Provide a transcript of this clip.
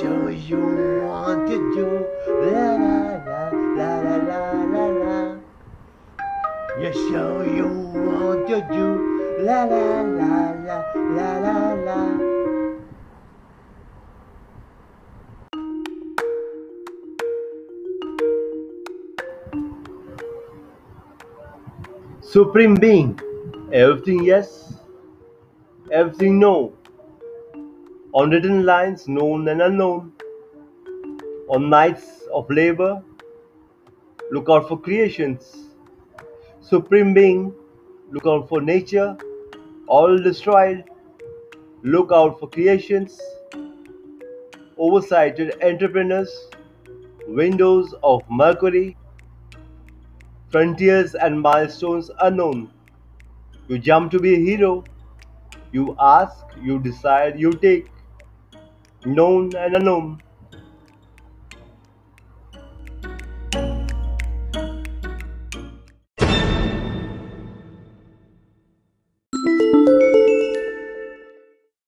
show you want to do. La la la la la la la la. You show you want to do. La la la la la la la. Supreme Being, everything yes, everything no. On written lines known and unknown. On nights of labor, look out for creations. Supreme Being, look out for nature, all destroyed. Look out for creations. Oversighted entrepreneurs, windows of Mercury, frontiers and milestones unknown. You jump to be a hero. You ask, you decide, you take. Known and unknown.